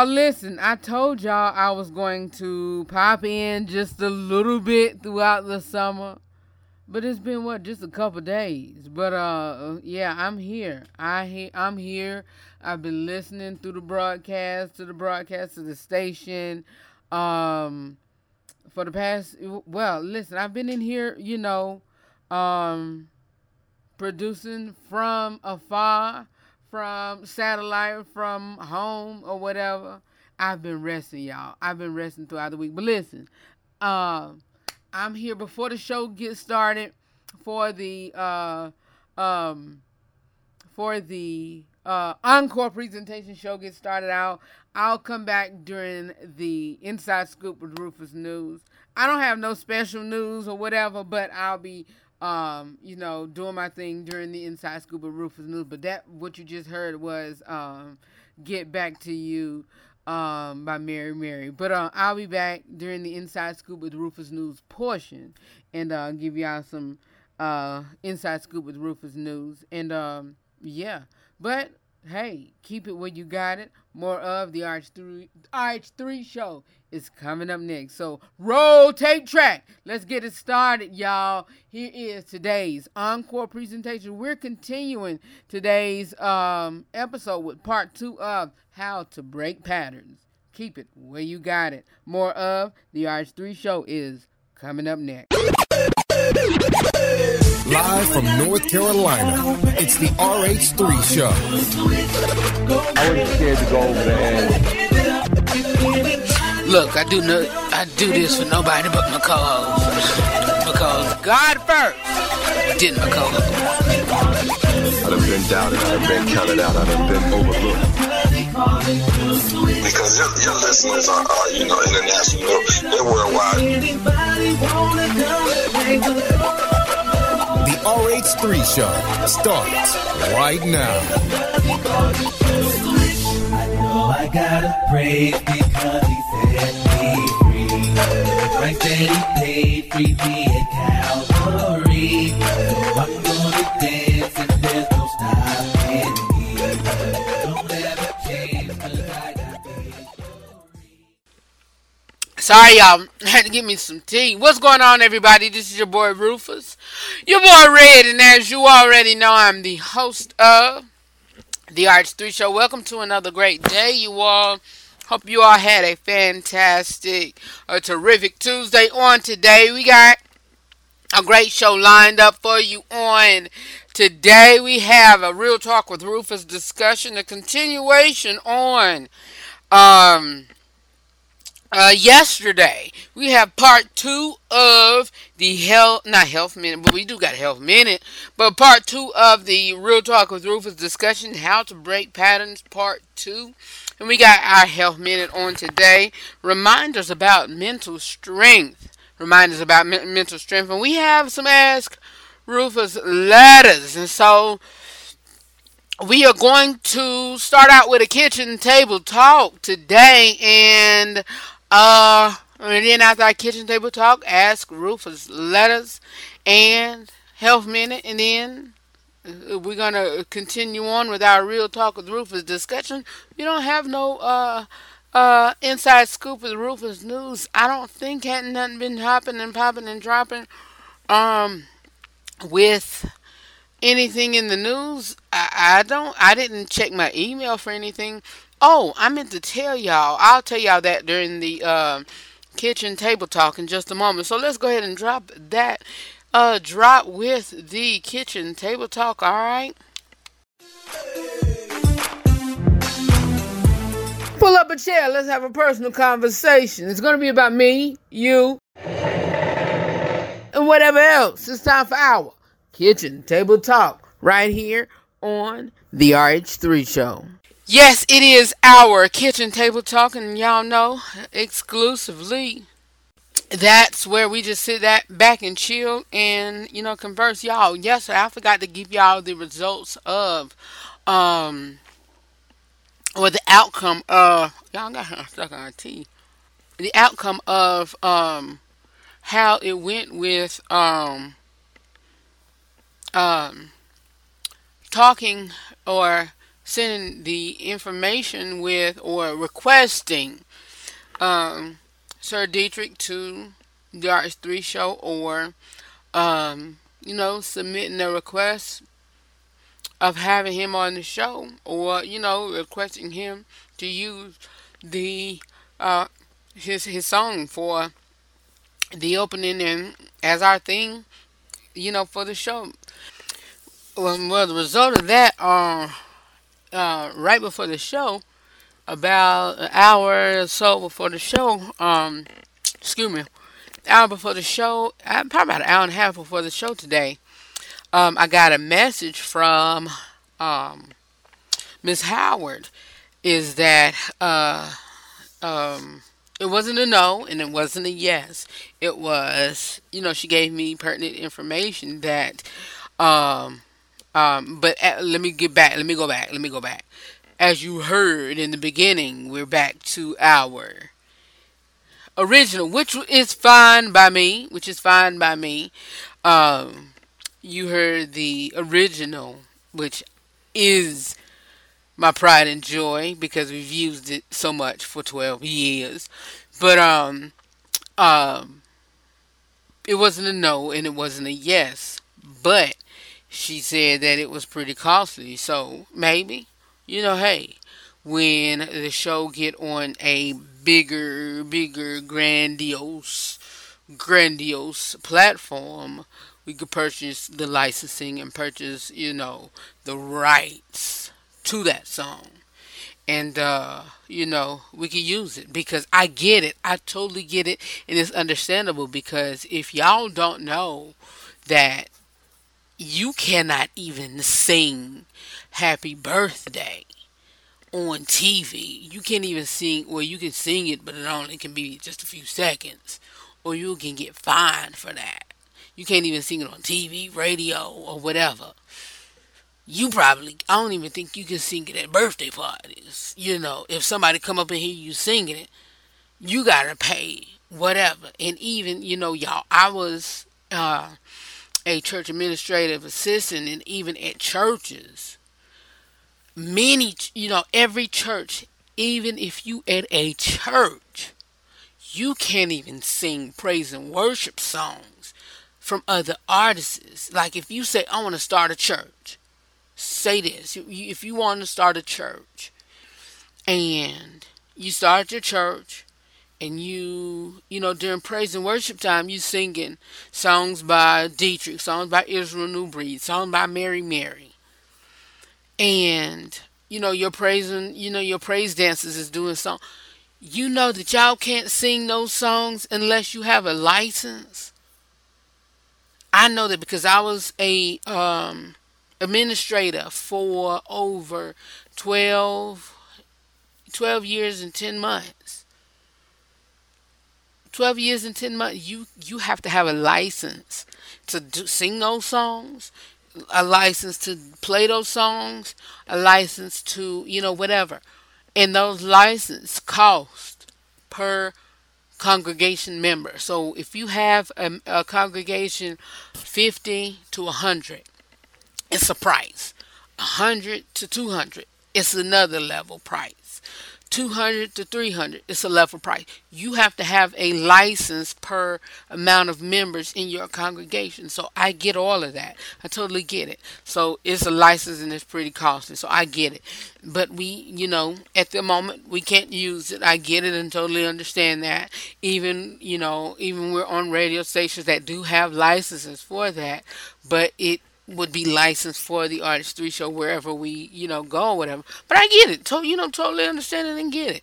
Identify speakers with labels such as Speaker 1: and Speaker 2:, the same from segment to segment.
Speaker 1: Y'all? Listen, I told y'all I was going to pop in just a little bit throughout the summer. But it's been what, just a couple days. But uh yeah, I'm here. I he- I'm here. I've been listening through the broadcast to the broadcast to the station. Um for the past well, listen, I've been in here, you know, um producing from afar from satellite, from home, or whatever. I've been resting, y'all. I've been resting throughout the week. But listen, uh, I'm here before the show gets started for the uh, um, for the uh, encore presentation show gets started out. I'll come back during the inside scoop with Rufus News. I don't have no special news or whatever, but I'll be um, you know, doing my thing during the Inside Scoop of Rufus News. But that, what you just heard was um, Get Back to You um, by Mary Mary. But uh, I'll be back during the Inside Scoop with Rufus News portion and uh, give y'all some uh, Inside Scoop with Rufus News. And um, yeah, but hey, keep it where you got it. More of the RH3, RH3 show is coming up next. So roll tape track. Let's get it started, y'all. Here is today's encore presentation. We're continuing today's um, episode with part two of How to Break Patterns. Keep it where you got it. More of the RH3 show is coming up next.
Speaker 2: Live from North Carolina, it's the RH3 show.
Speaker 3: I wasn't scared to go over there.
Speaker 1: Look, I do no, I do this for nobody but my co-host. because God first, then my co-host.
Speaker 3: I done been doubted, I done been counted out, I done been overlooked.
Speaker 4: because your, your listeners are, are, you know, international. They're worldwide.
Speaker 2: The RH3 show starts right now.
Speaker 5: I gotta praise because he set me free. Right that he paid free me at Calvary. I'm gonna dance and there's no stopping me. Don't ever change 'cause I got
Speaker 1: Sorry, y'all. Had to give me some tea. What's going on, everybody? This is your boy Rufus, your boy Red, and as you already know, I'm the host of the RH3 Show. Welcome to another great day, you all. Hope you all had a fantastic, a terrific Tuesday on today. We got a great show lined up for you on today. We have a real talk with Rufus discussion, a continuation on um uh, yesterday we have part two of the health not health minute but we do got health minute but part two of the real talk with rufus discussion how to break patterns part two. And we got our health minute on today. Reminders about mental strength. Reminders about men- mental strength. And we have some ask rufus letters. And so we are going to start out with a kitchen table talk today. And uh and then after our kitchen table talk ask rufus letters and health minute and then we're gonna continue on with our real talk with rufus discussion You don't have no uh uh inside scoop with rufus news i don't think hadn't nothing been hopping and popping and dropping um with anything in the news. I, I don't. I didn't check my email for anything. Oh, I meant to tell y'all. I'll tell y'all that during the um kitchen table talk in just a moment. So let's go ahead and drop that. Uh, drop with the kitchen table talk. All right. Pull up a chair. Let's have a personal conversation. It's gonna be about me, you, and whatever else. It's time for our kitchen table talk right here on the RH3 show. Yes, it is our kitchen table talk, and y'all know exclusively. That's where we just sit that back and chill and you know converse. Y'all, yes, I forgot to give y'all the results of um or the outcome of y'all got stuck on tea. The outcome of um how it went with um um, talking or sending the information with or requesting um, Sir Dietrich to the RH3 show or, um, you know, submitting a request of having him on the show or, you know, requesting him to use the uh, his his song for the opening and as our thing, you know, for the show. Well, well the result of that, uh, uh, right before the show, about an hour or so before the show, um, excuse me, hour before the show, uh, probably about an hour and a half before the show today, um, I got a message from um, Miss Howard. Is that uh, um, it wasn't a no and it wasn't a yes. It was, you know, she gave me pertinent information that, um, um, but uh, let me get back. Let me go back. Let me go back. As you heard in the beginning, we're back to our original, which is fine by me, which is fine by me. Um, you heard the original, which is my pride and joy because we've used it so much for 12 years. But um um it wasn't a no and it wasn't a yes. But she said that it was pretty costly. So maybe, you know, hey, when the show get on a bigger, bigger, grandiose, grandiose platform, we could purchase the licensing and purchase, you know, the rights to that song. And, uh, you know, we can use it because I get it. I totally get it. And it's understandable because if y'all don't know that you cannot even sing happy birthday on TV. You can't even sing, well, you can sing it, but it only can be just a few seconds, or you can get fined for that. You can't even sing it on TV, radio, or whatever. You probably, I don't even think you can sing it at birthday parties. You know, if somebody come up and hear you singing it, you gotta pay whatever. And even, you know, y'all, I was uh, a church administrative assistant, and even at churches, many, you know, every church, even if you at a church, you can't even sing praise and worship songs from other artists. Like if you say, I want to start a church, say this. If you want to start a church and you start your church and you, you know, during praise and worship time, you singing songs by Dietrich, songs by Israel New Breed, songs by Mary Mary. And you know your praising you know your praise dancers is doing song. You know that y'all can't sing those songs unless you have a license? I know that because i was a um administrator for over 12 12 years and 10 months 12 years and 10 months you you have to have a license to do, sing those songs a license to play those songs, a license to, you know, whatever. And those license cost per congregation member. So if you have a, a congregation 50 to 100, it's a price. 100 to 200, it's another level price. 200 to 300 it's a level price. You have to have a license per amount of members in your congregation. So i get all of that. I totally get it. So it's a license and it's pretty costly. So i get it. But we you know at the moment we can't use it. I get it and totally understand that. Even you know even we're on radio stations that do have licenses for that but it would be licensed for the RH3 show wherever we, you know, go or whatever. But I get it. To, you know, totally understand it and get it.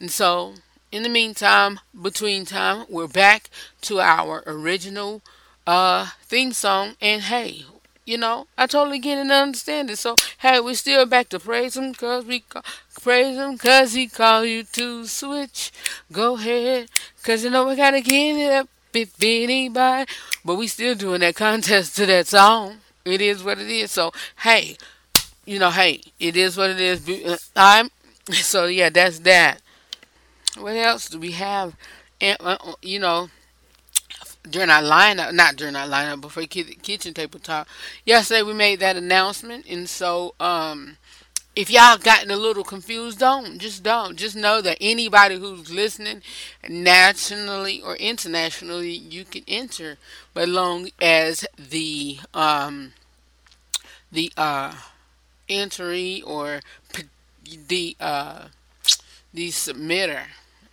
Speaker 1: And so, in the meantime, between time, we're back to our original uh theme song. And hey, you know, I totally get it and understand it. So, hey, we're still back to praise him because we call, praise him because he called you to switch. Go ahead, because you know we got to get it up if anybody. But we still doing that contest to that song. It is what it is. So hey, you know, hey, it is what it is. Uh, I'm so yeah, that's that. What else do we have? And uh, uh, you know, during our lineup, not during our lineup, before kitchen table talk. Yesterday we made that announcement, and so um, if y'all gotten a little confused, don't just don't just know that anybody who's listening, nationally or internationally, you can enter, but long as the um the uh entry or the uh the submitter,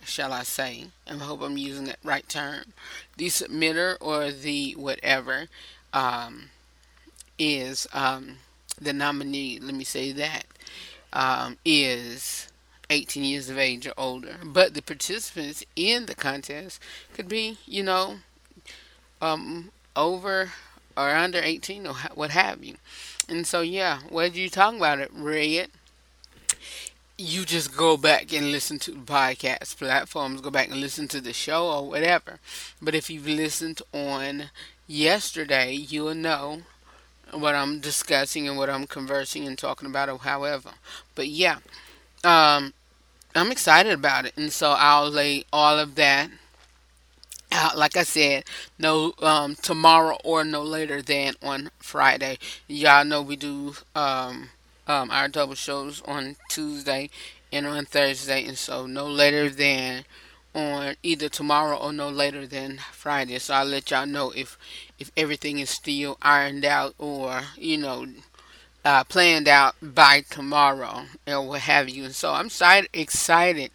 Speaker 1: shall I say? I hope I'm using that right term. The submitter or the whatever um, is um, the nominee. Let me say that um, is 18 years of age or older. But the participants in the contest could be, you know, um, over or under 18 or what have you. And so, yeah, what you talking about it, Red? You just go back and listen to the podcast platforms, go back and listen to the show or whatever. But if you've listened on yesterday, you'll know what I'm discussing and what I'm conversing and talking about or however. But yeah, um, I'm excited about it. And so I'll lay all of that out. Like I said, no um, tomorrow or no later than on Friday. Y'all know we do um, um, our double shows on Tuesday and on Thursday. And so no later than on either tomorrow or no later than Friday. So I'll let y'all know if if everything is still ironed out or you know uh, planned out by tomorrow or what have you. And so I'm excited excited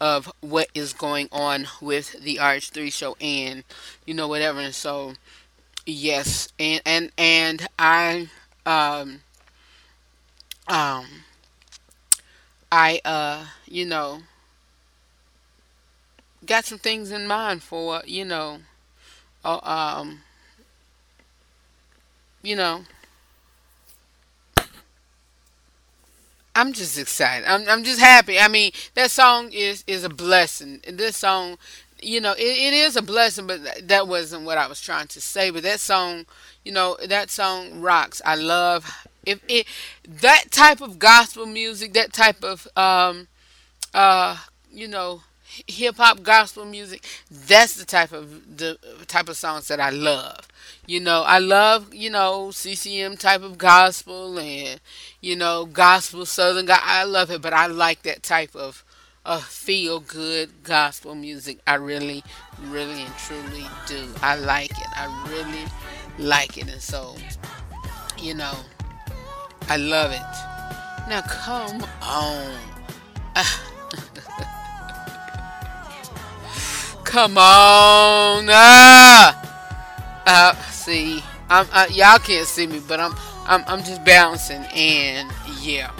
Speaker 1: of what is going on with the RH3 show and you know whatever. And so yes, and and and I um um I uh you know got some things in mind for you know uh, um you know I'm just excited. I'm I'm just happy. I mean, that song is is a blessing. This song, you know, it, it is a blessing, but th- that wasn't what I was trying to say. But that song, you know, that song rocks. I love if it that type of gospel music, that type of um uh you know hip hop gospel music that's the type of the type of songs that I love. You know I love you know CCM type of gospel and you know gospel southern go- I love it but I like that type of uh, feel good gospel music. I really really and truly do. I like it. I really like it. And so you know I love it. Now come on Come on. Ah. Uh, see, I'm, uh, y'all can't see me, but I'm, I'm, I'm just bouncing, and yeah.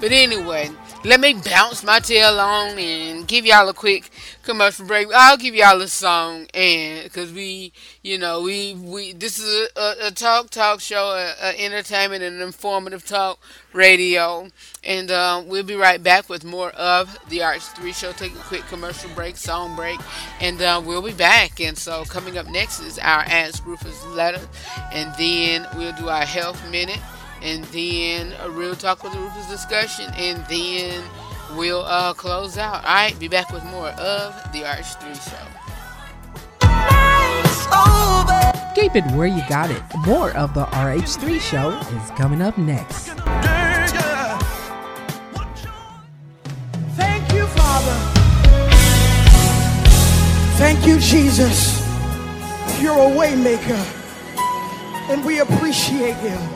Speaker 1: But anyway, let me bounce my tail on and give y'all a quick commercial break. I'll give y'all a song, and because we, you know, we, we, this is a, a, a talk, talk show, a, a entertainment and informative talk radio, and uh, we'll be right back with more of the RH3 Show. Take a quick commercial break, song break, and uh, we'll be back. And so, coming up next is our Ask Rufus letter, and then we'll do our health minute, and then a real talk with the Rufus discussion, and then we'll uh, close out. All right, be back with more of the RH3 Show.
Speaker 6: Keep it where you got it. More of the RH3 show is coming up next.
Speaker 7: Thank you, Father. Thank you, Jesus. You're a waymaker, and we appreciate you.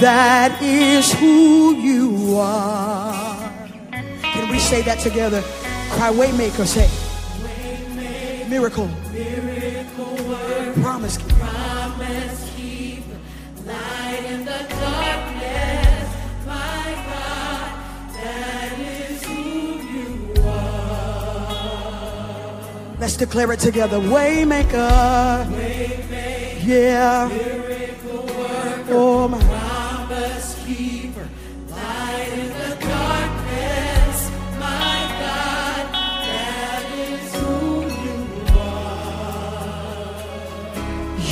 Speaker 7: that is who you are. Can we say that together? Cry, Waymaker, say. Waymaker, miracle. Miracle work. Promise keeper. Promise keeper.
Speaker 5: Light in the darkness. My God, that is who you
Speaker 7: are. Let's declare it together. Waymaker. Yeah. Miracle worker. Oh my.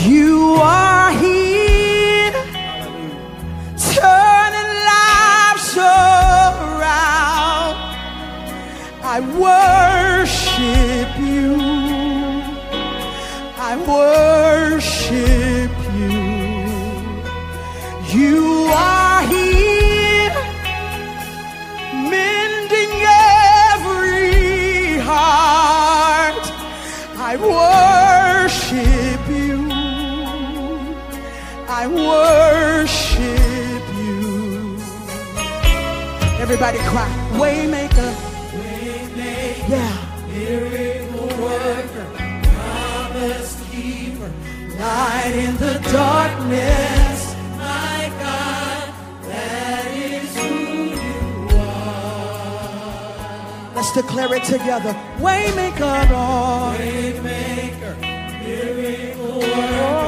Speaker 7: You are here, turning lives around. I worship you. I worship I worship you. Everybody cry. Waymaker. Waymaker. Yeah.
Speaker 5: miracle worker, promise keeper, light in the darkness, my God, that is who you are.
Speaker 7: Let's declare it together. Waymaker. Oh.
Speaker 5: Waymaker, miracle worker,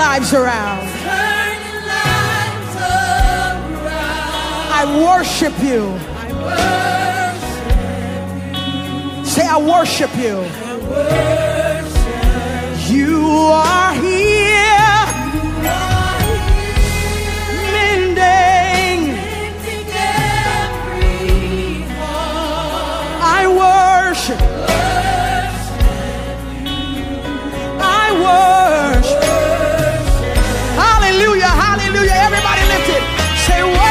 Speaker 7: lives around.
Speaker 5: lives around.
Speaker 7: I worship you.
Speaker 5: I worship,
Speaker 7: Say, I worship you.
Speaker 5: I worship.
Speaker 7: You are Say,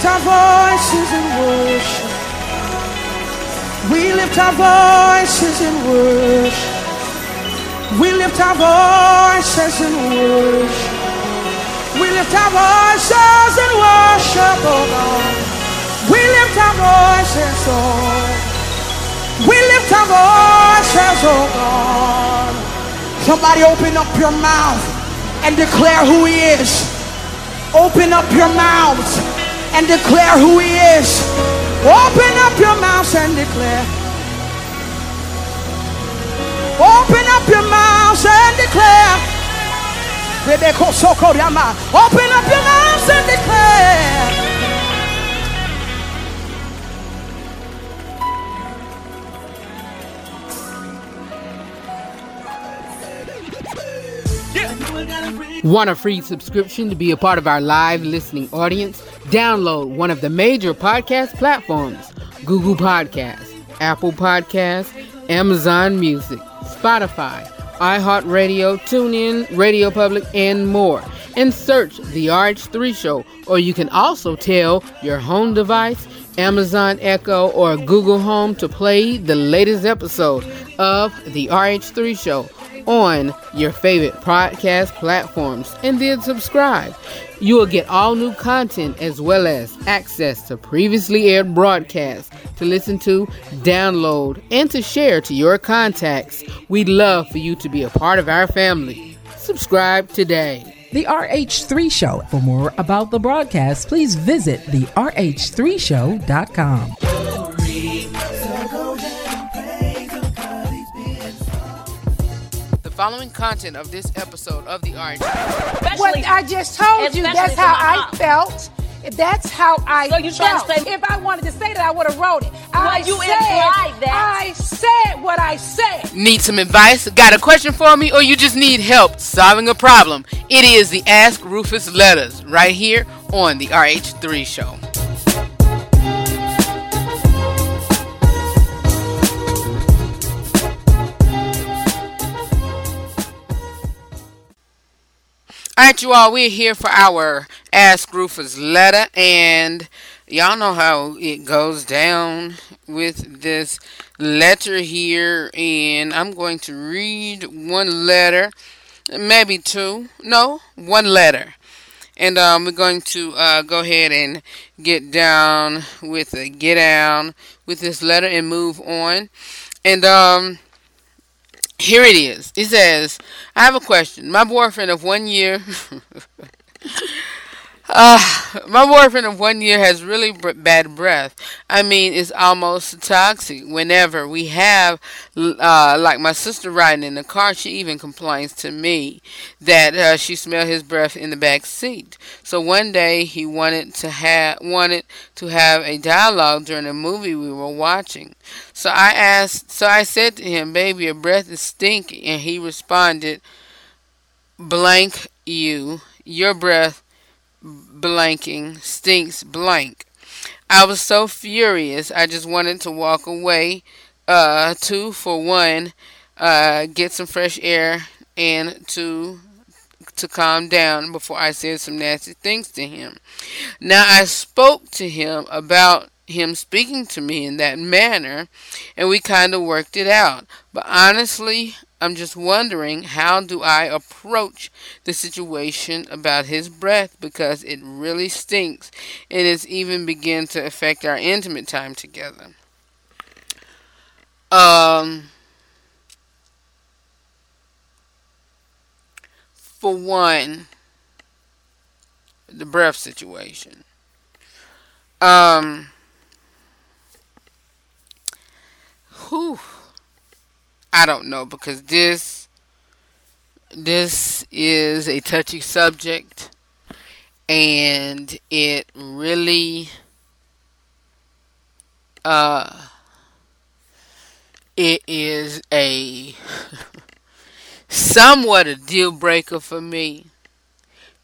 Speaker 7: lift our voices in worship. We lift our voices in worship. We lift our voices in worship. We lift our voices in worship, oh Lord. We lift our voices, oh. We lift our voices, oh God. Somebody open up your mouth and declare who he is. Open up your mouths and declare who he is. Open up your mouths and declare. Open up your mouths and declare. Open up your mouths and declare.
Speaker 1: Want a free subscription to be a part of our live listening audience? Download one of the major podcast platforms Google Podcasts, Apple Podcasts, Amazon Music, Spotify, iHeartRadio, TuneIn, Radio Public, and more. And search The RH3 Show, or you can also tell your home device, Amazon Echo, or Google Home to play the latest episode of The RH3 Show on your favorite podcast platforms and then subscribe. You will get all new content as well as access to previously aired broadcasts to listen to, download, and to share to your contacts. We'd love for you to be a part of our family. Subscribe today.
Speaker 6: The RH3 Show. For more about the broadcast, please visit the RH3Show.com.
Speaker 1: following content of this episode of the RH
Speaker 8: What I just told you, that's how I
Speaker 9: mom.
Speaker 8: felt. That's how I
Speaker 9: So you trying to
Speaker 8: felt.
Speaker 9: say-
Speaker 8: if I wanted to say that, I would have wrote it. I
Speaker 9: you
Speaker 8: said,
Speaker 9: implied that.
Speaker 8: I said what I said.
Speaker 1: Need some advice? Got a question for me? Or you just need help solving a problem? It is the Ask Rufus Letters right here on the RH3 Show. All right, you all, we're here for our Ask Rufus letter, and y'all know how it goes down with this letter here. And I'm going to read one letter, maybe two, no, one letter. And um, we're going to uh, go ahead and get down with the get down with this letter and move on. And um, here it is. It says, I have a question. My boyfriend of one year. uh, my boyfriend of one year has really bad breath. I mean, it's almost toxic. Whenever we have, uh, like my sister riding in the car, she even complains to me that uh, she smelled his breath in the back seat. So one day he wanted to have wanted to have a dialogue during a movie we were watching. So I asked, so I said to him, "Baby, your breath is stinky," and he responded, "Blank you, your breath blanking stinks blank." I was so furious. I just wanted to walk away. Uh, two for one, uh, get some fresh air, and two to calm down before I said some nasty things to him. Now I spoke to him about him speaking to me in that manner, and we kind of worked it out. But honestly, I'm just wondering how do I approach the situation about his breath because it really stinks and it's even begin to affect our intimate time together. Um for one, the breath situation. Um whew I don't know because this this is a touchy subject and it really uh it is a somewhat a deal breaker for me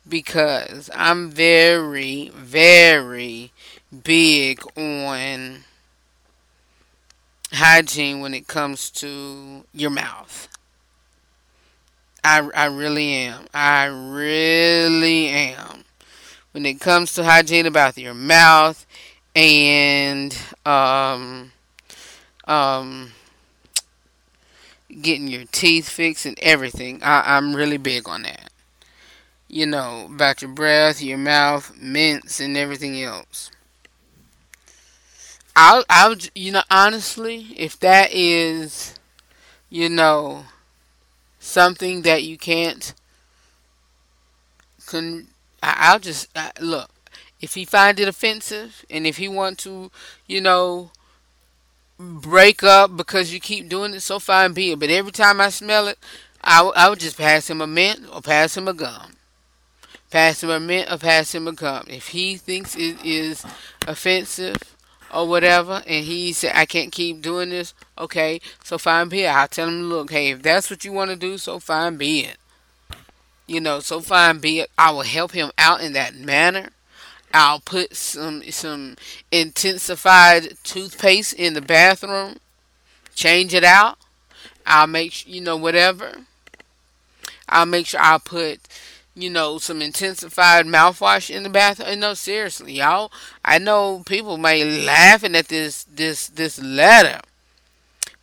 Speaker 1: because I'm very very big on hygiene when it comes to your mouth. I, I really am. I really am. When it comes to hygiene about your mouth and um, um, getting your teeth fixed and everything, I, I'm really big on that. You know, about your breath, your mouth, mints, and everything else. I'll, I'll, you know, honestly, if that is, you know, something that you can't, can, I'll just look. If he find it offensive, and if he want to, you know, break up because you keep doing it, so fine be it. But every time I smell it, I, I would just pass him a mint or pass him a gum. Pass him a mint or pass him a gum. If he thinks it is offensive, or whatever, and he said, I can't keep doing this, okay, so fine be it. I'll tell him, look, hey, if that's what you want to do, so fine be it. You know, so fine be it. I will help him out in that manner. I'll put some some intensified toothpaste in the bathroom, change it out. I'll make you know, whatever. I'll make sure I'll put you know, some intensified mouthwash in the bathroom. No, seriously, y'all. I know people may laughing at this this this letter,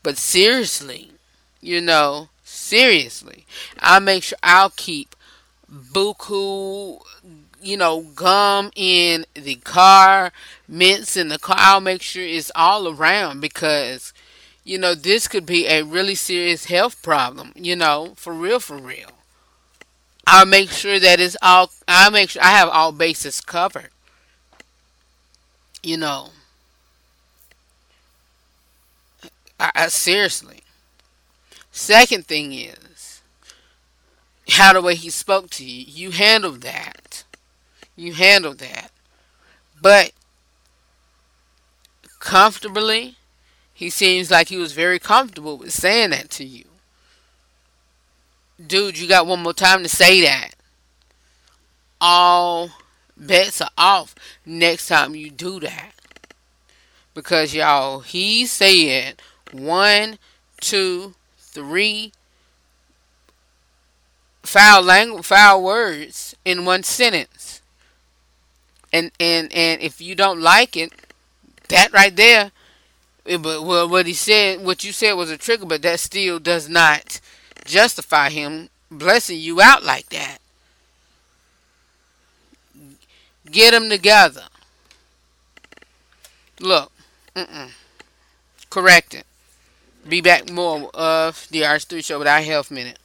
Speaker 1: but seriously, you know, seriously, I'll make sure I'll keep buku, you know, gum in the car, mints in the car. I'll make sure it's all around because, you know, this could be a really serious health problem. You know, for real, for real. I'll make sure that it's all. I'll make sure I have all bases covered. You know. I, I, seriously. Second thing is how the way he spoke to you. You handled that. You handled that. But comfortably, he seems like he was very comfortable with saying that to you dude, you got one more time to say that. All bets are off next time you do that. Because y'all, he said one, two, three foul language, foul words in one sentence. And and and if you don't like it, that right there, but well, what he said, what you said was a trigger, but that still does not justify him blessing you out like that. Get them together. Look, mm-mm. correct it. Be back more of the RH3 Show with our health minute.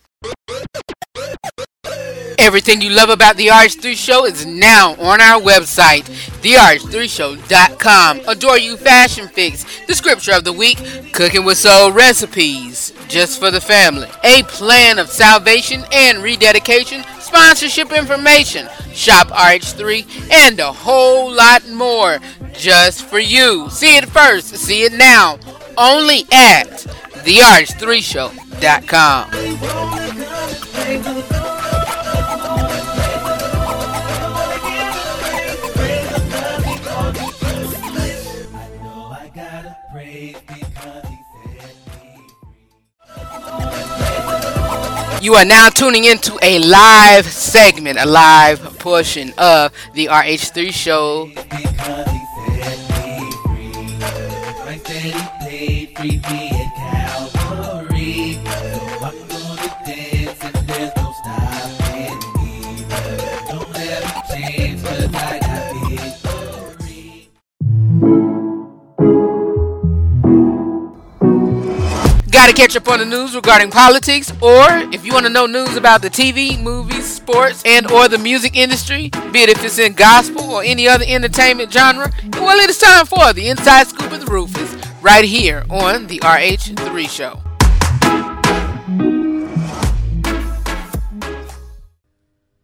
Speaker 1: Everything you love about the RH3 Show is now on our website, therh3show.com. Adore You Fashion Fix, the scripture of the week, cooking with soul recipes, just for the family, a plan of salvation and rededication, sponsorship information, shop RH3, and a whole lot more just for you. See it first, see it now, only at therh3show.com. You are now tuning into a live segment, a live portion of the RH3 show.
Speaker 5: Got
Speaker 1: to catch up on the news regarding politics, or if you want to know news about the TV, movies, sports, and or the music industry, be it if it's in gospel or any other entertainment genre, well, it is time for the Inside Scoop with Rufus, right here on the RH3 Show.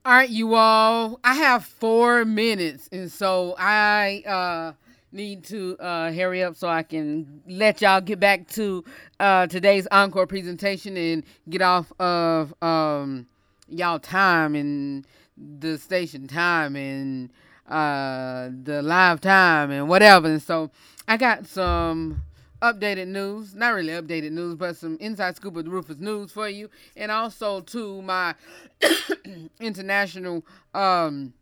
Speaker 1: All right, you all. I have four minutes, and so I uh, need to uh, hurry up so I can let y'all get back to uh, today's encore presentation and get off of um, y'all time and the station time and uh, the live time and whatever. And so I got some updated news, not really updated news, but some inside scoop of the Rufus news for you, and also to my international um,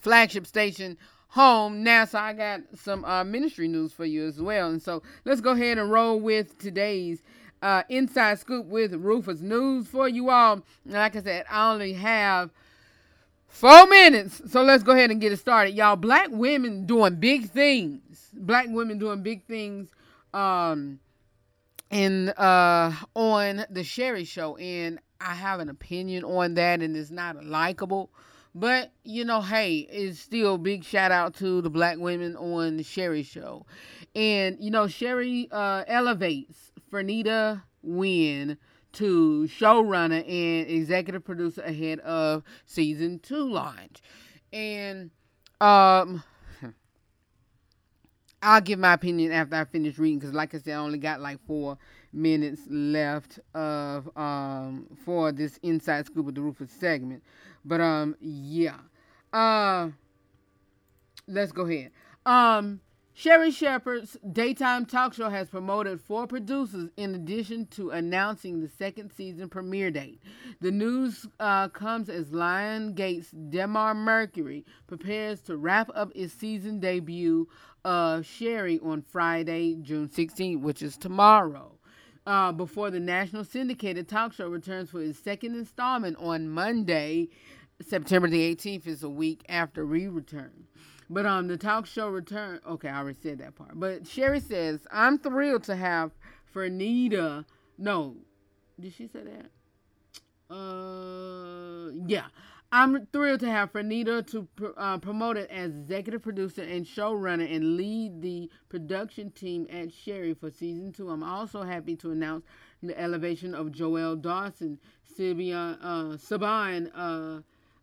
Speaker 1: flagship station home now. So I got some uh, ministry news for you as well, and so let's go ahead and roll with today's uh, inside scoop with Rufus news for you all. And like I said, I only have. Four minutes. So let's go ahead and get it started. Y'all, black women doing big things. Black women doing big things um in uh on the Sherri show and I have an opinion on that and it's not likable but you know hey it's still big shout out to the black women on the Sherri show and you know Sherri uh elevates Fernita Wynn to showrunner and executive producer ahead of season 2 launch and um I'll give my opinion after I finish reading because, like I said, I only got like four minutes left of um for this inside scoop of the Rufus segment. But um, yeah, uh, let's go ahead. Um, Sherri Shepherd's daytime talk show has promoted four producers in addition to announcing the second season premiere date. The news uh, comes as Lionsgate's Demar Mercury prepares to wrap up its season debut of Sherri on Friday, June 16th, which is tomorrow. Uh, before the national syndicated talk show returns for its second installment on Monday, September the 18th, is a week after we return. But um, the talk show return. Okay, I already said that part. But Sherri says, "I'm thrilled to have Fernita." No, did she say that? Uh, yeah. I'm thrilled to have Fernita to uh, promote it as executive producer and showrunner and lead the production team at Sherri for season two. I'm also happy to announce the elevation of Joelle Dawson, Sibian, uh, Sabine, uh,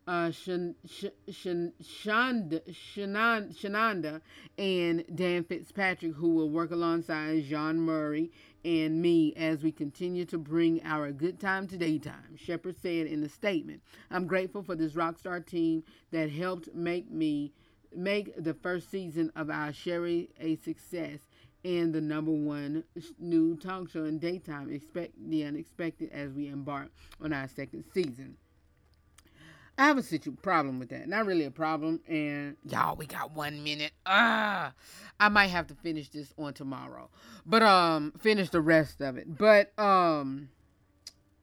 Speaker 1: uh, Shan, Shan, Shanda, Shananda, Shananda and Dan Fitzpatrick, who will work alongside Jawn Murray and me as we continue to bring our good time to daytime. Shepherd said in a statement, I'm grateful for this rock star team that helped make me make the first season of our Sherri a success and the number one new talk show in daytime. Expect the unexpected as we embark on our second season. I have a situ problem with that. Not really a problem. And y'all, we got one minute. Ah, I might have to finish this on tomorrow, but um, finish the rest of it. But um,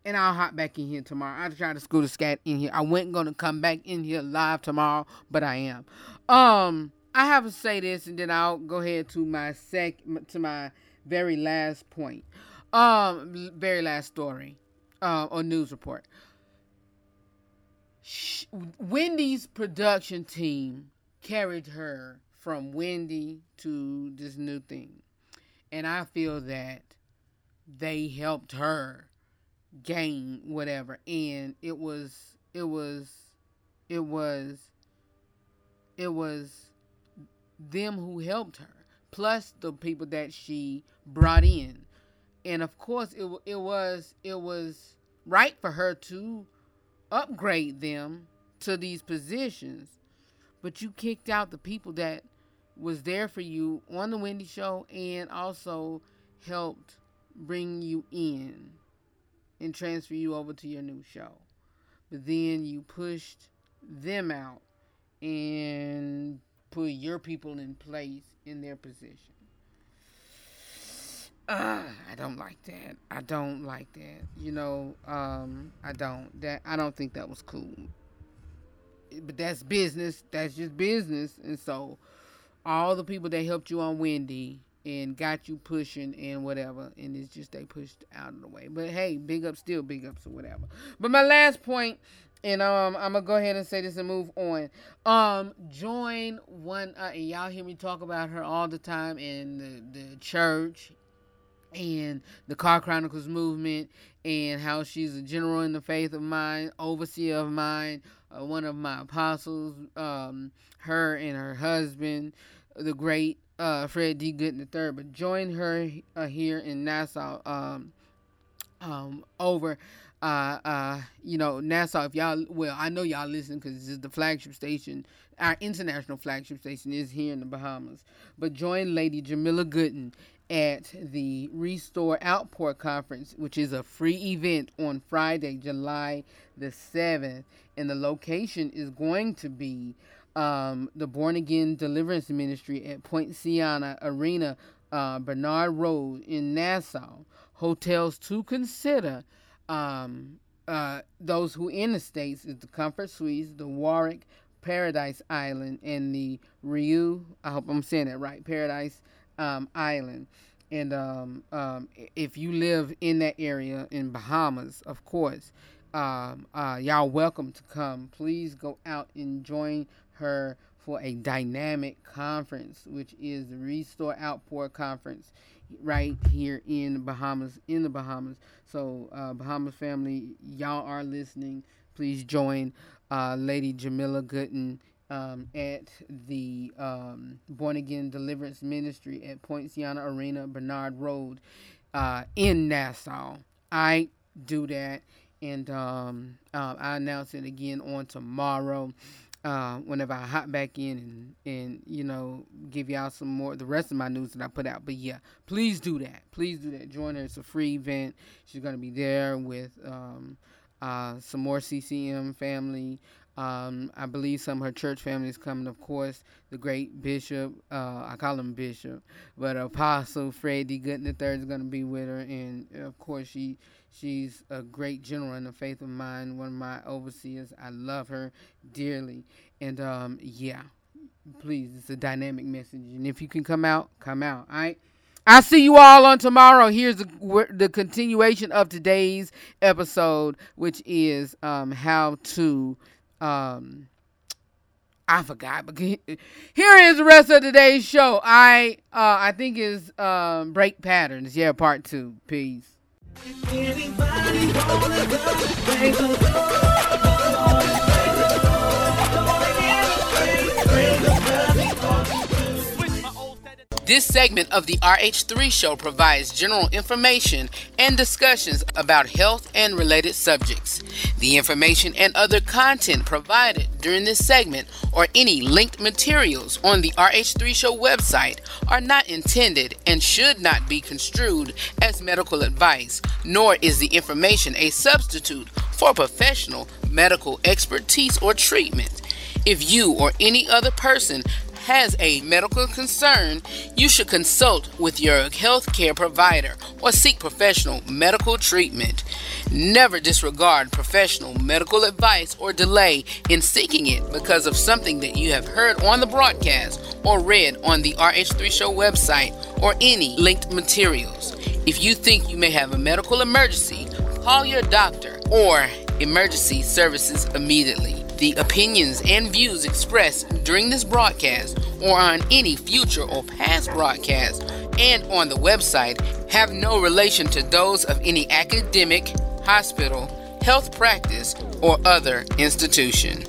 Speaker 1: and I'll hop back in here tomorrow. I'll try to school the scat in here. I wasn't gonna come back in here live tomorrow, but I am. Um, I have to say this, and then I'll go ahead to my sec to my very last point. Um, very last story, uh, or news report. Wendy's production team carried her from Wendy to this new thing. And I feel that they helped her gain whatever. And it was, it was, it was, it was them who helped her, plus the people that she brought in. And of course, it, it was, it was right for her to upgrade them to these positions, but you kicked out the people that was there for you on the Wendy show and also helped bring you in and transfer you over to your new show. But then you pushed them out and put your people in place in their position. Uh, I don't like that. I don't like that. You know, um, I don't. That I don't think that was cool. But that's business. That's just business. And so, all the people that helped you on Wendy and got you pushing and whatever, and it's just they pushed out of the way. But hey, big ups, still big ups or whatever. But my last point, and um, I'm gonna go ahead and say this and move on. Um, join one. Uh, and y'all hear me talk about her all the time in the the church and the Car Chronicles movement and how she's a general in the faith of mine, overseer of mine, uh, one of my apostles, um, her and her husband, the great uh, Fred D. Gooden III. But join her uh, here in Nassau um, um, over. Uh, uh, you know, Nassau, if y'all, well, I know y'all listen because this is the flagship station. Our international flagship station is here in the Bahamas. But join Lady Jamila Gooden at the Restore Outpour Conference, which is a free event on Friday, July the 7th. And the location is going to be um, the Born Again Deliverance Ministry at Poinciana Arena, uh, Bernard Road in Nassau. Hotels to consider. Um, uh, those who in the States is the Comfort Suites, the Warwick Paradise Island, and the Riu. I hope I'm saying that right. Paradise um, Island. And um, um, if you live in that area in Bahamas, of course, um, uh, y'all welcome to come. Please go out and join her for a dynamic conference, which is the Restore Outpour Conference right here in Bahamas, in the Bahamas. So, uh, Bahamas family, y'all are listening. Please join uh, Lady Jamila Gooden um, at the um, Born Again Deliverance Ministry at Poinciana Arena, Bernard Road, uh, in Nassau. I do that, and um, uh, I announce it again on tomorrow. Uh, whenever I hop back in and, and you know give y'all some more the rest of my news that I put out. But yeah, please do that. Please do that. Join her. It's a free event. She's gonna be there with um, uh, some more CCM family. Um, I believe some of her church family is coming. Of course, the great Bishop, uh, I call him Bishop, but Apostle Freddie Gooden III is going to be with her, and of course she she's a great general in the faith of mine, one of my overseers. I love her dearly, and um, yeah, please, it's a dynamic message, and if you can come out, come out. All right. I see you all on tomorrow. Here's the, the continuation of today's episode, which is um, how to um I forgot, but here is the rest of today's show. I uh I think is um break patterns. Yeah, part two. Peace. This segment of the RH3 show provides general information and discussions about health and related subjects. The information and other content provided during this segment or any linked materials on the RH3 show website are not intended and should not be construed as medical advice, nor is the information a substitute for professional medical expertise or treatment. If you or any other person has a medical concern, you should consult with your healthcare provider or seek professional medical treatment. Never disregard professional medical advice or delay in seeking it because of something that you have heard on the broadcast or read on the RH3 Show website or any linked materials. If you think you may have a medical emergency, call your doctor or emergency services immediately. The opinions and views expressed during this broadcast or on any future or past broadcast and on the website have no relation to those of any academic, hospital, health practice, or other institution.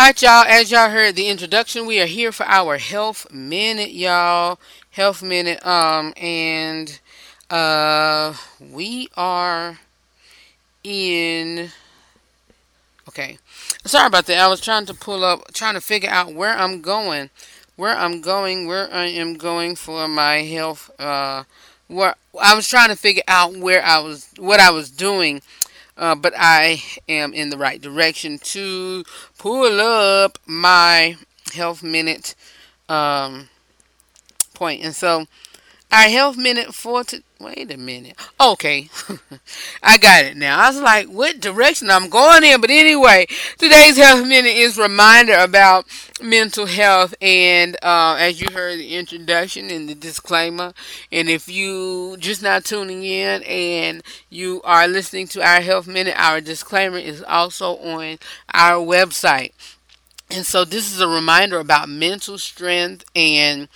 Speaker 1: Alright, y'all, as y'all heard the introduction, we are here for our health minute, y'all. Health minute. Um, and uh we are in Okay. Sorry about that. I was trying to pull up trying to figure out where I'm going. Where I'm going, where I am going for my health uh where I was trying to figure out where I was what I was doing uh, but I am in the right direction to pull up my health minute um, point. And so our health minute for to wait a minute. Okay. I got it now. I was like, what direction I'm going in? But anyway, today's health minute is reminder about mental health and uh, as you heard the introduction and the disclaimer and if you just not tuning in and you are listening to our health minute our disclaimer is also on our website and so this is a reminder about mental strength and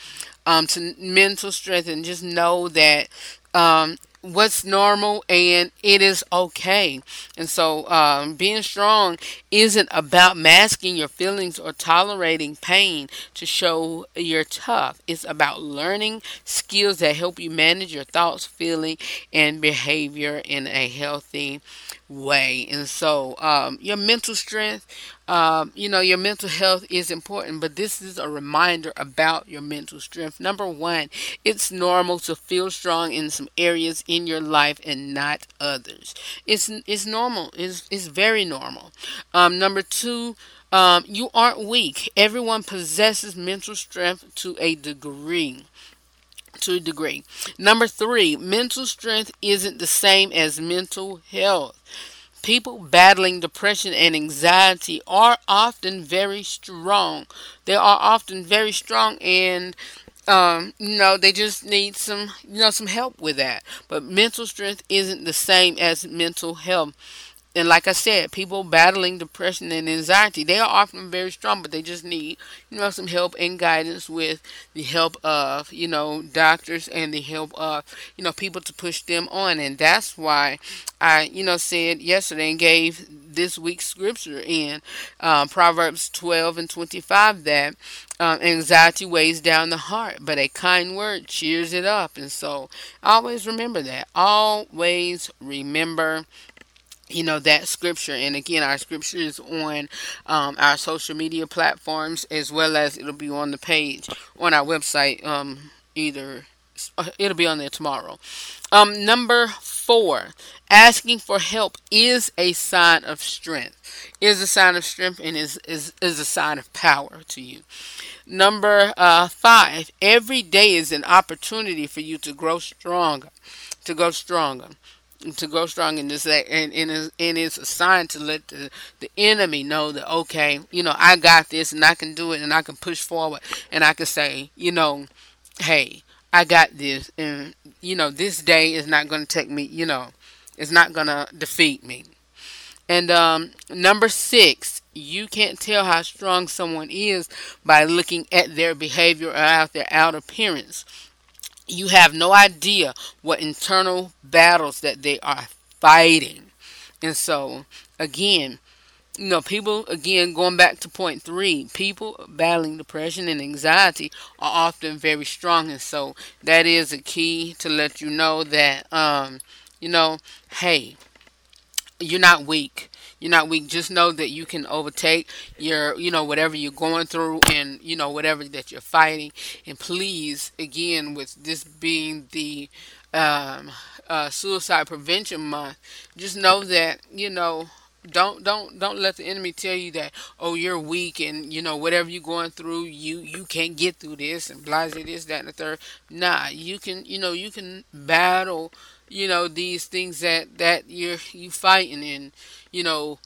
Speaker 1: um, to mental strength and just know that um, what's normal and it is okay. And so um, being strong isn't about masking your feelings or tolerating pain to show you're tough. It's about learning skills that help you manage your thoughts, feeling, and behavior in a healthy way. And so um, your mental strength um, you know, your mental health is important, but this is a reminder about your mental strength. Number one, it's normal to feel strong in some areas in your life and not others. It's it's normal. It's it's very normal. Um, number two, um, you aren't weak. Everyone possesses mental strength to a degree to a degree. Number three, mental strength isn't the same as mental health. People battling depression and anxiety are often very strong. They are often very strong and um, you know, they just need some, you know, some help with that. But mental strength isn't the same as mental health. And like I said, people battling depression and anxiety, they are often very strong, but they just need, you know, some help and guidance with the help of, you know, doctors and the help of, you know, people to push them on. And that's why I, you know, said yesterday and gave this week's scripture in um, Proverbs 12 and 25 that um, anxiety weighs down the heart, but a kind word cheers it up. And so always remember that. Always remember you know that scripture. And again our scripture is on um, our social media platforms as well as it'll be on the page on our website um, either it'll be on there tomorrow. Um, number four asking for help is a sign of strength is a sign of strength and is, is, is a sign of power to you. Number uh, five every day is an opportunity for you to grow stronger to go stronger to grow strong in this and and is, and it's a sign to let the, the enemy know that okay you know i got this and i can do it and i can push forward and i can say you know hey i got this and you know this day is not going to take me you know it's not going to defeat me. And um, number six you can't tell how strong someone is by looking at their behavior or out their outer appearance you have no idea what internal battles that they are fighting. And so, again, you know, people, again, going back to point three, people battling depression and anxiety are often very strong. And so, that is a key to let you know that, um, you know, hey, you're not weak you're not weak. Just know that you can overtake your, you know, whatever you're going through and, you know, whatever that you're fighting. And please, again, with this being the um, uh, suicide prevention month, just know that, you know, don't don't don't let the enemy tell you that oh you're weak and you know whatever you're going through you you can't get through this and blah this that and the third. Nah you can you know you can battle you know these things that that you're you fighting and you know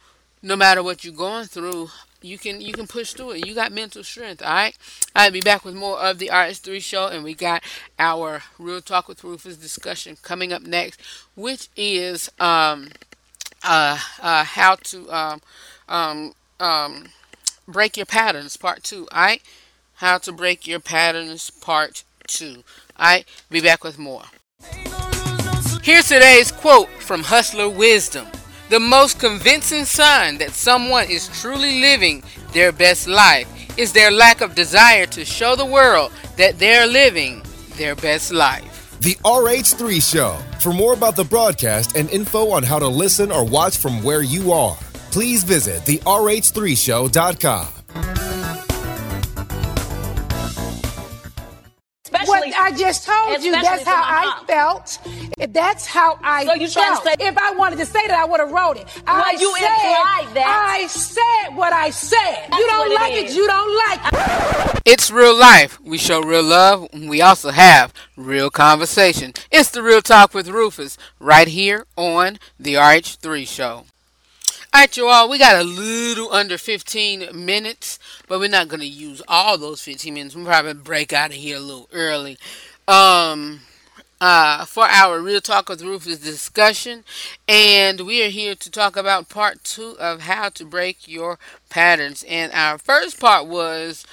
Speaker 1: no matter what you're going through you can you can push through it. You got mental strength all right? I'll be back with more of the RH3 show and we got our real talk with rufus discussion coming up next which is um uh uh how to um um um break your patterns part two all right how to break your patterns part two all right be back with more Here's today's quote from Hustler Wisdom. The most convincing sign that someone is truly living their best life is their lack of desire to show the world that they're living their best life.
Speaker 2: The RH3 Show. For more about the broadcast and info on how to listen or watch from where you are, please visit the RH3Show.com.
Speaker 8: Especially I I just told you that's how I felt. That's how I
Speaker 9: so you
Speaker 8: felt.
Speaker 9: Say-
Speaker 8: if I wanted to say that, I would have wrote it.
Speaker 9: Well,
Speaker 8: I
Speaker 9: you
Speaker 8: said,
Speaker 9: implied that.
Speaker 8: I said what I said.
Speaker 9: That's
Speaker 8: you don't
Speaker 9: like it
Speaker 8: like it,
Speaker 9: is.
Speaker 8: you don't like it.
Speaker 1: It's real life. We show real love. We also have real conversation. It's the Real Talk with Rufus right here on the RH3 Show. Alright, you all, we got a little under 15 minutes, but we're not going to use all those 15 minutes. We'll probably break out of here a little early. Um, uh, for our Real Talk with Rufus discussion, and we are here to talk about part two of how to break your patterns. And our first part was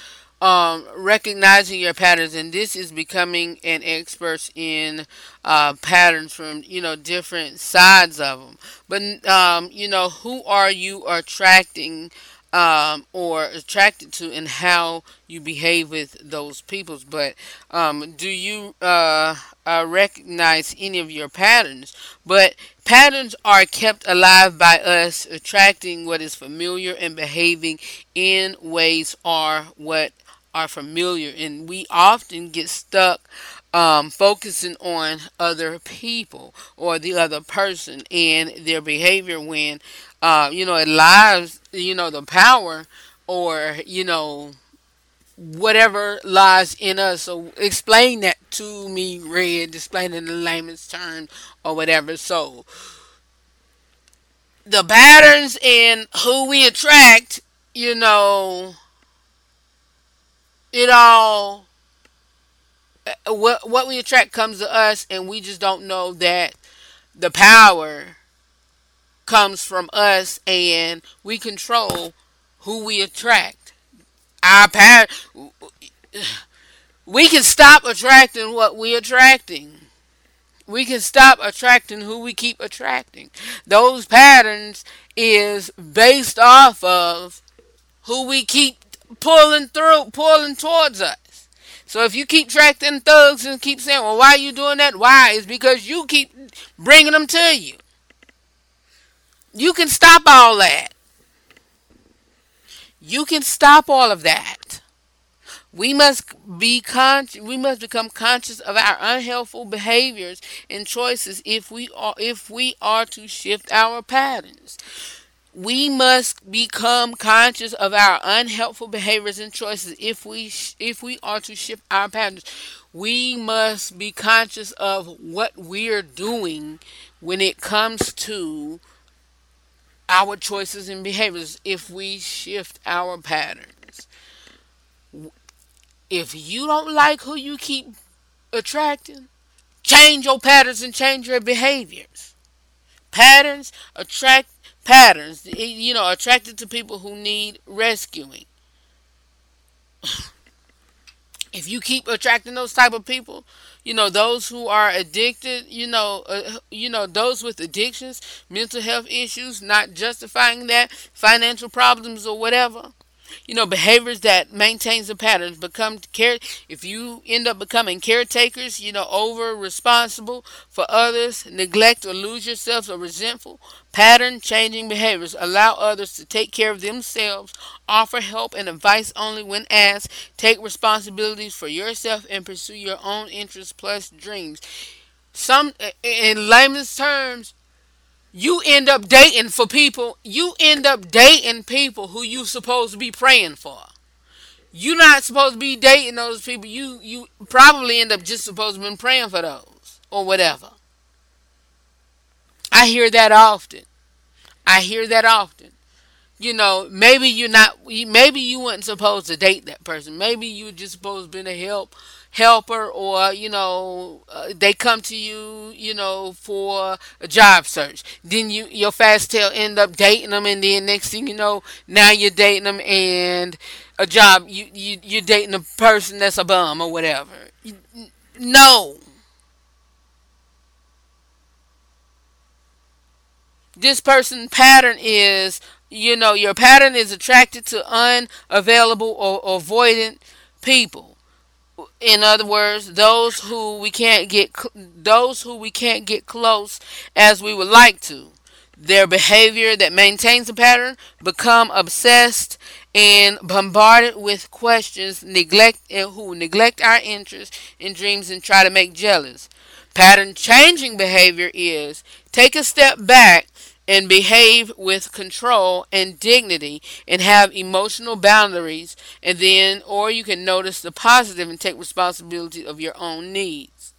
Speaker 1: um, recognizing your patterns, and this is becoming an expert in uh, patterns from you know different sides of them. But um, you know, who are you attracting? Um, or attracted to and how you behave with those peoples but um, do you uh, uh, recognize any of your patterns but patterns are kept alive by us attracting what is familiar and behaving in ways are what are familiar and we often get stuck um, focusing on other people or the other person and their behavior when uh, you know it lies you know the power or you know whatever lies in us. So explain that to me red. Explain in layman's terms or whatever. So the patterns in who we attract you know it all uh, what what we attract comes to us and we just don't know that the power comes from us and we control who we attract. Our power we can stop attracting what we attracting. We can stop attracting who we keep attracting. Those patterns is based off of who we keep pulling through pulling towards us so if you keep tracking thugs and keep saying, well, why are you doing that? Why? It's because you keep bringing them to you. You can stop all that. You can stop all of that. We must be con- we must become conscious of our unhelpful behaviors and choices if we are if we are to shift our patterns we must become conscious of our unhelpful behaviors and choices. If we sh- if we are to shift our patterns we must be conscious of what we're doing when it comes to our choices and behaviors. If we shift our patterns if you don't like who you keep attracting change your patterns and change your behaviors. Patterns attract patterns, you know, attracted to people who need rescuing. if you keep attracting those type of people, you know, those who are addicted, you know, uh, you know, those with addictions, mental health issues, not justifying that, financial problems or whatever, you know behaviors that maintains the patterns become care if you end up becoming caretakers you know over responsible for others neglect or lose yourselves or resentful pattern changing behaviors allow others to take care of themselves offer help and advice only when asked. Take responsibilities for yourself and pursue your own interests plus dreams. Some in layman's terms you end up dating for people you end up dating people who you supposed to be praying for. You're not supposed to be dating those people you you probably end up just supposed to be praying for those or whatever i hear that often. I hear that often. You know maybe you're not maybe you weren't supposed to date that person. Maybe you were just supposed to be a help helper or you know uh, they come to you you know for a job search. Then you your fast tail end up dating them and then next thing you know now you're dating them and a job you, you you're dating a person that's a bum or whatever. No this person pattern is you know your pattern is attracted to unavailable or avoidant people in other words, those who we can't get those who we can't get close as we would like to. their behavior that maintains the pattern become obsessed and bombarded with questions neglect and who neglect our interests and dreams and try to make jealous pattern changing behavior is take a step back and behave with control and dignity and have emotional boundaries and then or you can notice the positive and take responsibility of your own needs.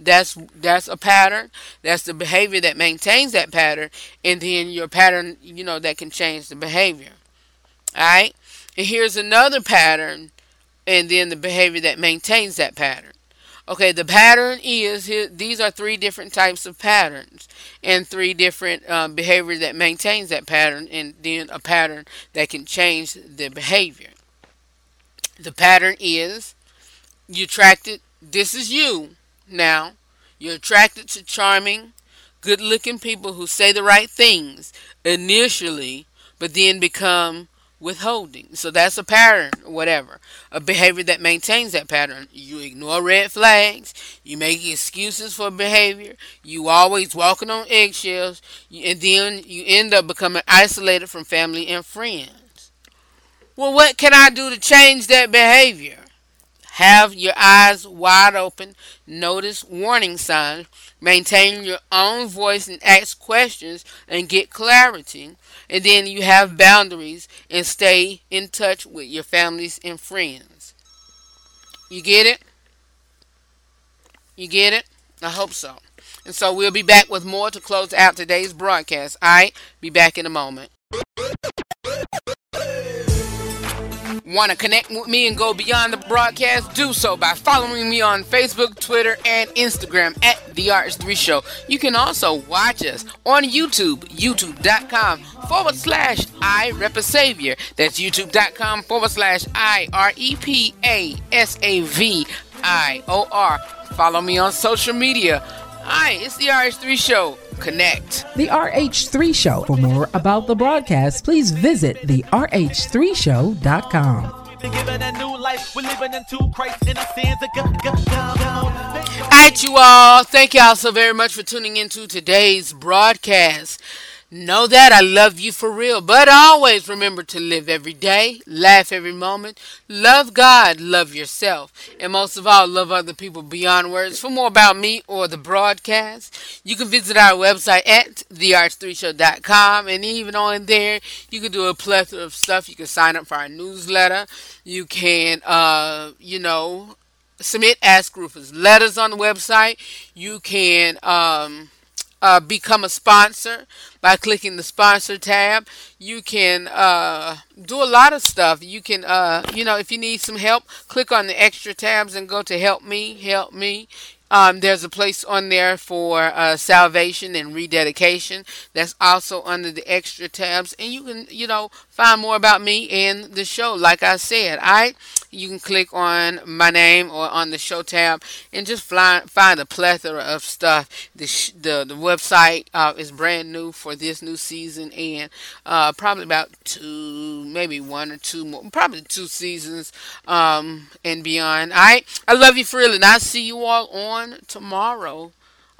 Speaker 1: That's that's a pattern. That's the behavior that maintains that pattern and then your pattern you know that can change the behavior. All right? And here's another pattern and then the behavior that maintains that pattern Okay, the pattern is here. These are three different types of patterns, and three different um, behavior that maintains that pattern, and then a pattern that can change the behavior. The pattern is you attracted. This is you now. You're attracted to charming, good-looking people who say the right things initially, but then become withholding. So that's a pattern, whatever. A behavior that maintains that pattern. You ignore red flags. You make excuses for behavior. You always walking on eggshells. And then you end up becoming isolated from family and friends. Well, what can I do to change that behavior? Have your eyes wide open, notice warning signs, maintain your own voice and ask questions and get clarity. And then you have boundaries and stay in touch with your families and friends. You get it? You get it? I hope so. And so we'll be back with more to close out today's broadcast. All right? Be back in a moment. Want to connect with me and go beyond the broadcast? Do so by following me on Facebook, Twitter, and Instagram at The RH3 Show. You can also watch us on YouTube, youtube.com forward slash I Rep a Savior. That's youtube.com forward slash I R E P A S A V I O R. Follow me on social media. Hi, it's The RH3 Show. Connect.
Speaker 6: The RH3 Show. For more about the broadcast, please visit therh3show.com.
Speaker 1: Alright, you all. Thank y'all so very much for tuning into today's broadcast. Know that I love you for real, but always remember to live every day, laugh every moment, love God, love yourself, and most of all, love other people beyond words. For more about me or the broadcast, you can visit our website at therh3show.com, and even on there, you can do a plethora of stuff. You can sign up for our newsletter. You can, uh, you know, submit Ask Rufus letters on the website. You can, um, uh, become a sponsor by clicking the sponsor tab. You can uh, do a lot of stuff. You can, uh, you know, if you need some help, click on the extra tabs and go to help me, help me. Um, there's a place on there for uh, salvation and rededication. That's also under the extra tabs, and you can, you know, find more about me and the show. Like I said, I you can click on my name or on the show tab and just fly, find a plethora of stuff. The sh- the, the website uh, is brand new for this new season, and uh, probably about two, maybe one or two more, probably two seasons um, and beyond. I I love you for real, and I see you all on tomorrow.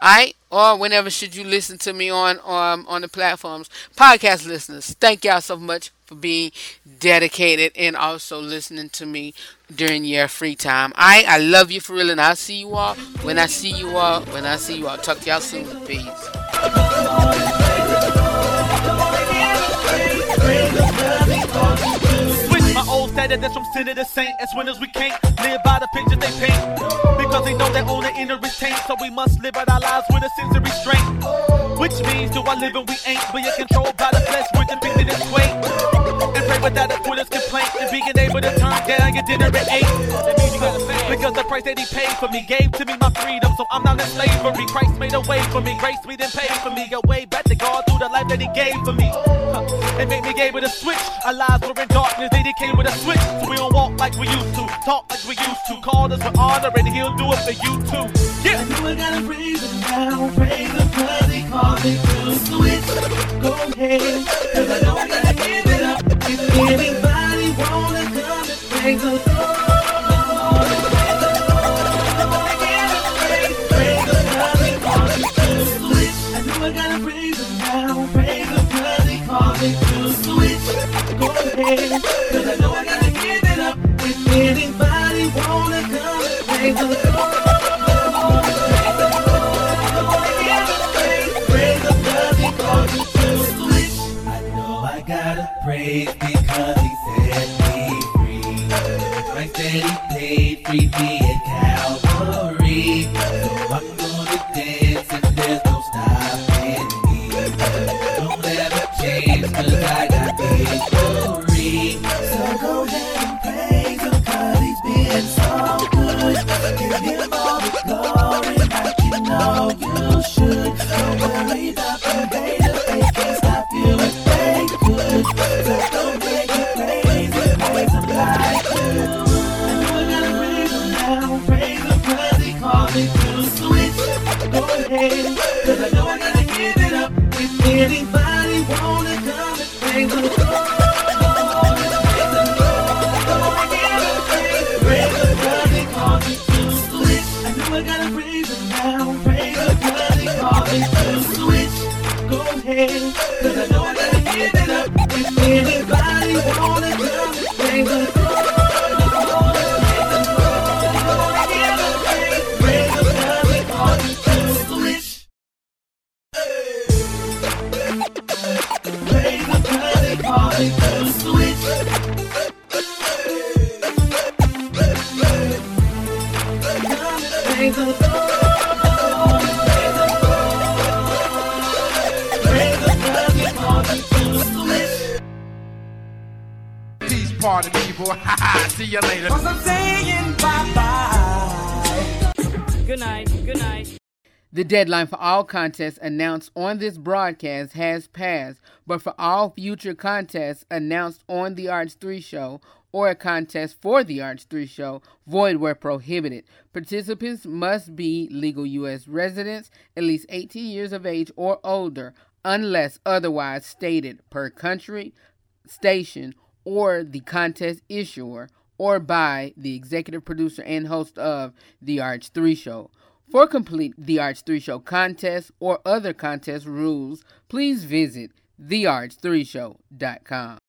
Speaker 1: Alright? Or whenever should you listen to me on um, on the platforms. Podcast listeners, thank y'all so much for being dedicated and also listening to me during your free time. I I love you for real and I'll see you all when I see you all when I see you all. Talk to y'all soon. Peace.
Speaker 9: My old from sinner to saint. As winners we can't live by the pictures they paint. Because they know that all the inner is taint. So we must live out our lives with a sense of restraint. Which means do I live and we ain't. But you're controlled by the flesh, we're depicted as weight. And pray without a quitter's complaint. And being able to turn down your dinner at eight. Because the price that he paid for me gave to me my freedom. So I'm not in slavery. Christ made a way for me. Grace me then paid for me. A way back to God through the life that he gave for me. And made me able to switch. Our lives were in darkness. They came with a switch. So we don't walk like we used to. Talk like we used to. Call us honor and he'll do it for you too. Yeah.
Speaker 5: I know I gotta praise him now. Praise him cause he called me to switch. Go ahead. Cause I know I gotta give it up. If anybody wanna come and praise the gotta praise him now, praise me to switch. Go ahead, anybody wanna come the gotta praise because he set me free. The price that he paid freed me you should. Don't worry about the haters, they can't stop you if they could. So it praise him, praise him like you. I know I gotta praise him now, praise him cause he called me to switch. Go ahead, cause I know I gotta give it up. If anybody
Speaker 1: deadline for all contests announced on this broadcast has passed, but for all future contests announced on the RH3 show or a contest for the RH3 show, void where prohibited. Participants must be legal U.S. residents, at least 18 years of age or older, unless otherwise stated per country, station, or the contest issuer, or by the executive producer and host of The RH3 Show. For complete The RH3 Show contest or other contest rules, please visit therh3show.com.